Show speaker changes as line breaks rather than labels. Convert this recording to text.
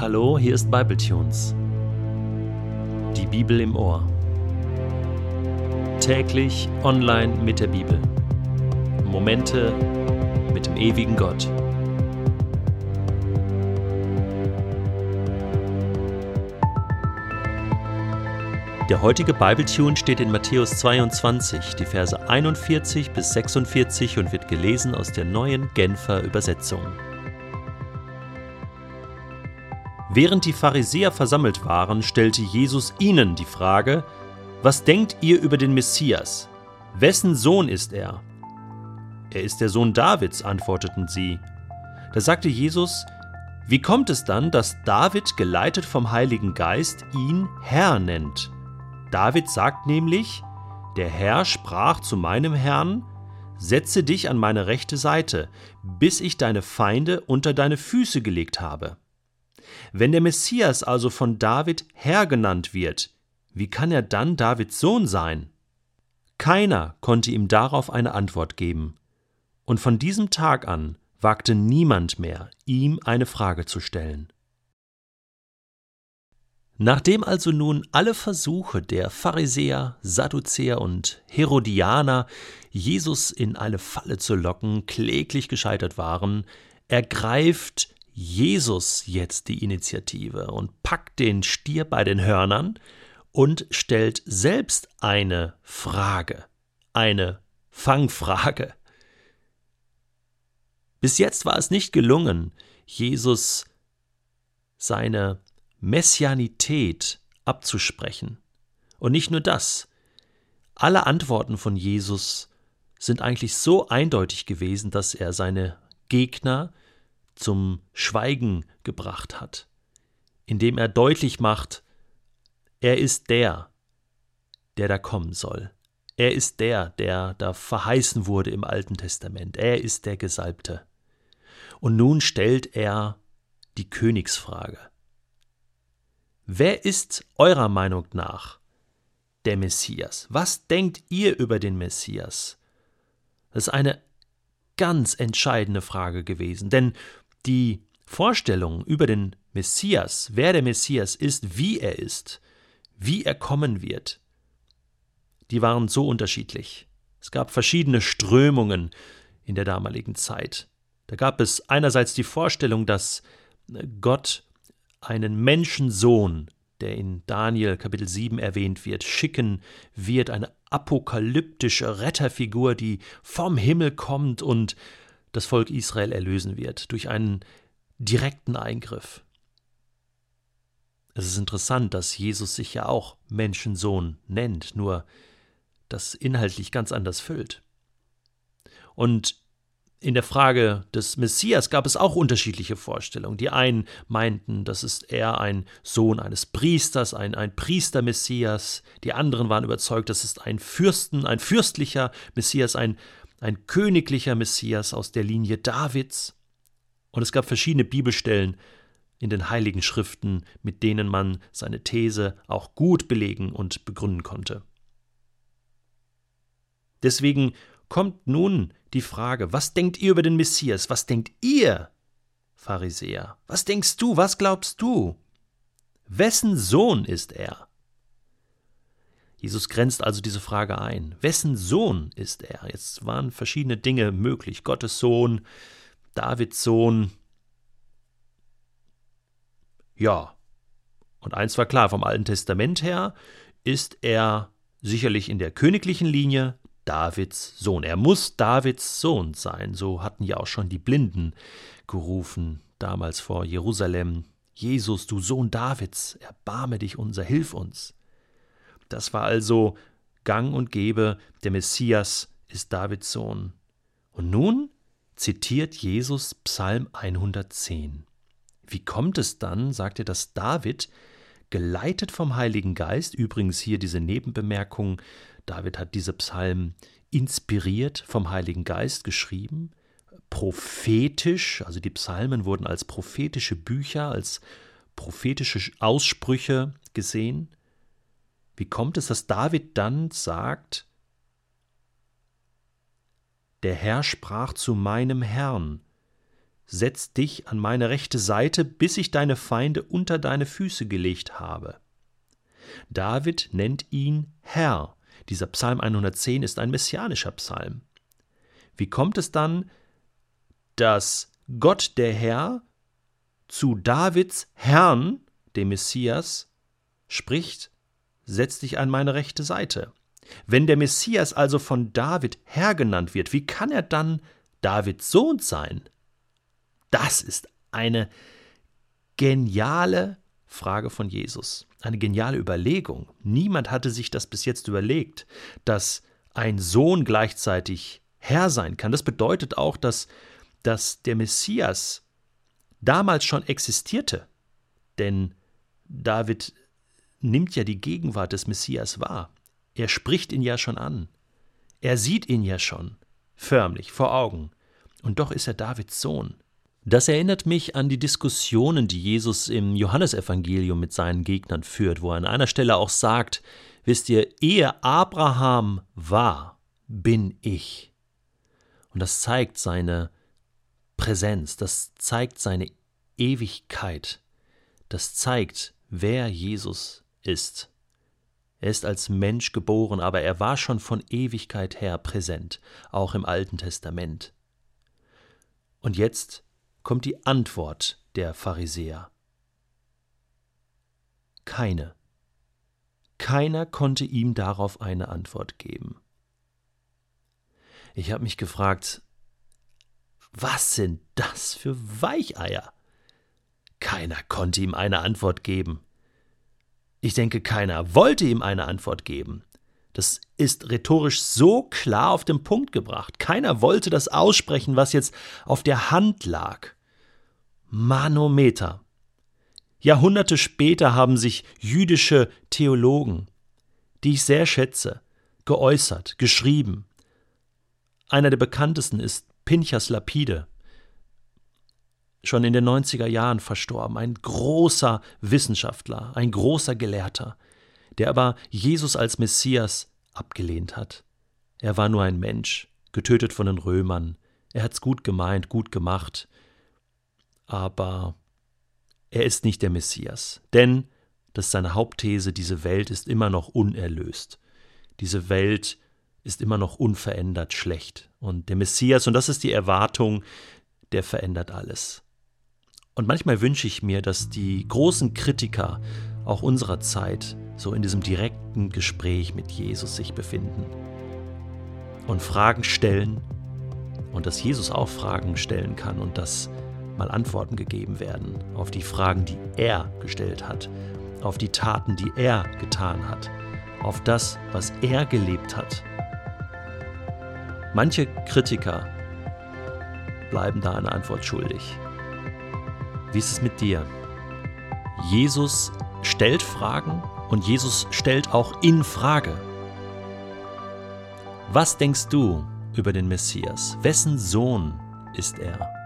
Hallo, hier ist Bibletunes. Die Bibel im Ohr. Täglich online mit der Bibel. Momente mit dem ewigen Gott. Der heutige Bibletune steht in Matthäus 22, die Verse 41 bis 46 und wird gelesen aus der neuen Genfer Übersetzung. Während die Pharisäer versammelt waren, stellte Jesus ihnen die Frage, was denkt ihr über den Messias? Wessen Sohn ist er? Er ist der Sohn Davids, antworteten sie. Da sagte Jesus, wie kommt es dann, dass David, geleitet vom Heiligen Geist, ihn Herr nennt? David sagt nämlich, der Herr sprach zu meinem Herrn, Setze dich an meine rechte Seite, bis ich deine Feinde unter deine Füße gelegt habe. Wenn der Messias also von David Herr genannt wird, wie kann er dann Davids Sohn sein? Keiner konnte ihm darauf eine Antwort geben, und von diesem Tag an wagte niemand mehr, ihm eine Frage zu stellen. Nachdem also nun alle Versuche der Pharisäer, Sadduzäer und Herodianer, Jesus in eine Falle zu locken, kläglich gescheitert waren, ergreift Jesus jetzt die Initiative und packt den Stier bei den Hörnern und stellt selbst eine Frage, eine Fangfrage. Bis jetzt war es nicht gelungen, Jesus seine Messianität abzusprechen. Und nicht nur das, alle Antworten von Jesus sind eigentlich so eindeutig gewesen, dass er seine Gegner zum Schweigen gebracht hat, indem er deutlich macht, er ist der, der da kommen soll. Er ist der, der da verheißen wurde im Alten Testament. Er ist der Gesalbte. Und nun stellt er die Königsfrage. Wer ist eurer Meinung nach der Messias? Was denkt ihr über den Messias? Das ist eine ganz entscheidende Frage gewesen, denn die Vorstellung über den Messias, wer der Messias ist, wie er ist, wie er kommen wird, die waren so unterschiedlich. Es gab verschiedene Strömungen in der damaligen Zeit. Da gab es einerseits die Vorstellung, dass Gott einen Menschensohn, der in Daniel Kapitel 7 erwähnt wird, schicken wird, eine apokalyptische Retterfigur, die vom Himmel kommt und das Volk Israel erlösen wird durch einen direkten Eingriff. Es ist interessant, dass Jesus sich ja auch Menschensohn nennt, nur das inhaltlich ganz anders füllt. Und in der Frage des Messias gab es auch unterschiedliche Vorstellungen. Die einen meinten, das ist eher ein Sohn eines Priesters, ein, ein Priester-Messias. Die anderen waren überzeugt, das ist ein Fürsten, ein fürstlicher Messias, ein ein königlicher Messias aus der Linie Davids. Und es gab verschiedene Bibelstellen in den heiligen Schriften, mit denen man seine These auch gut belegen und begründen konnte. Deswegen kommt nun die Frage, was denkt ihr über den Messias? Was denkt ihr, Pharisäer? Was denkst du? Was glaubst du? Wessen Sohn ist er? Jesus grenzt also diese Frage ein. Wessen Sohn ist er? Jetzt waren verschiedene Dinge möglich. Gottes Sohn, Davids Sohn. Ja. Und eins war klar, vom Alten Testament her ist er sicherlich in der königlichen Linie Davids Sohn. Er muss Davids Sohn sein. So hatten ja auch schon die Blinden gerufen, damals vor Jerusalem. Jesus, du Sohn Davids, erbarme dich unser, hilf uns. Das war also gang und gäbe, der Messias ist Davids Sohn. Und nun zitiert Jesus Psalm 110. Wie kommt es dann, sagt er, dass David, geleitet vom Heiligen Geist, übrigens hier diese Nebenbemerkung, David hat diese Psalmen inspiriert vom Heiligen Geist geschrieben, prophetisch, also die Psalmen wurden als prophetische Bücher, als prophetische Aussprüche gesehen, wie kommt es, dass David dann sagt, der Herr sprach zu meinem Herrn, setz dich an meine rechte Seite, bis ich deine Feinde unter deine Füße gelegt habe. David nennt ihn Herr. Dieser Psalm 110 ist ein messianischer Psalm. Wie kommt es dann, dass Gott der Herr zu Davids Herrn, dem Messias, spricht, setz dich an meine rechte Seite. Wenn der Messias also von David Herr genannt wird, wie kann er dann Davids Sohn sein? Das ist eine geniale Frage von Jesus, eine geniale Überlegung. Niemand hatte sich das bis jetzt überlegt, dass ein Sohn gleichzeitig Herr sein kann. Das bedeutet auch, dass, dass der Messias damals schon existierte. Denn David nimmt ja die Gegenwart des Messias wahr. Er spricht ihn ja schon an. Er sieht ihn ja schon, förmlich, vor Augen. Und doch ist er Davids Sohn. Das erinnert mich an die Diskussionen, die Jesus im Johannesevangelium mit seinen Gegnern führt, wo er an einer Stelle auch sagt, wisst ihr, ehe Abraham war, bin ich. Und das zeigt seine Präsenz, das zeigt seine Ewigkeit, das zeigt, wer Jesus ist. Er ist als Mensch geboren, aber er war schon von Ewigkeit her präsent, auch im Alten Testament. Und jetzt kommt die Antwort der Pharisäer. Keine. Keiner konnte ihm darauf eine Antwort geben. Ich habe mich gefragt, was sind das für Weicheier? Keiner konnte ihm eine Antwort geben. Ich denke, keiner wollte ihm eine Antwort geben. Das ist rhetorisch so klar auf den Punkt gebracht. Keiner wollte das aussprechen, was jetzt auf der Hand lag. Manometer. Jahrhunderte später haben sich jüdische Theologen, die ich sehr schätze, geäußert, geschrieben. Einer der bekanntesten ist Pinchas Lapide, schon in den 90er Jahren verstorben, ein großer Wissenschaftler, ein großer Gelehrter, der aber Jesus als Messias abgelehnt hat. Er war nur ein Mensch, getötet von den Römern. Er hat's gut gemeint, gut gemacht. Aber er ist nicht der Messias. Denn, das ist seine Hauptthese, diese Welt ist immer noch unerlöst. Diese Welt ist immer noch unverändert schlecht. Und der Messias, und das ist die Erwartung, der verändert alles. Und manchmal wünsche ich mir, dass die großen Kritiker auch unserer Zeit so in diesem direkten Gespräch mit Jesus sich befinden und Fragen stellen und dass Jesus auch Fragen stellen kann und dass mal Antworten gegeben werden auf die Fragen, die er gestellt hat, auf die Taten, die er getan hat, auf das, was er gelebt hat. Manche Kritiker bleiben da eine Antwort schuldig. Wie ist es mit dir? Jesus stellt Fragen und Jesus stellt auch in Frage. Was denkst du über den Messias? Wessen Sohn ist er?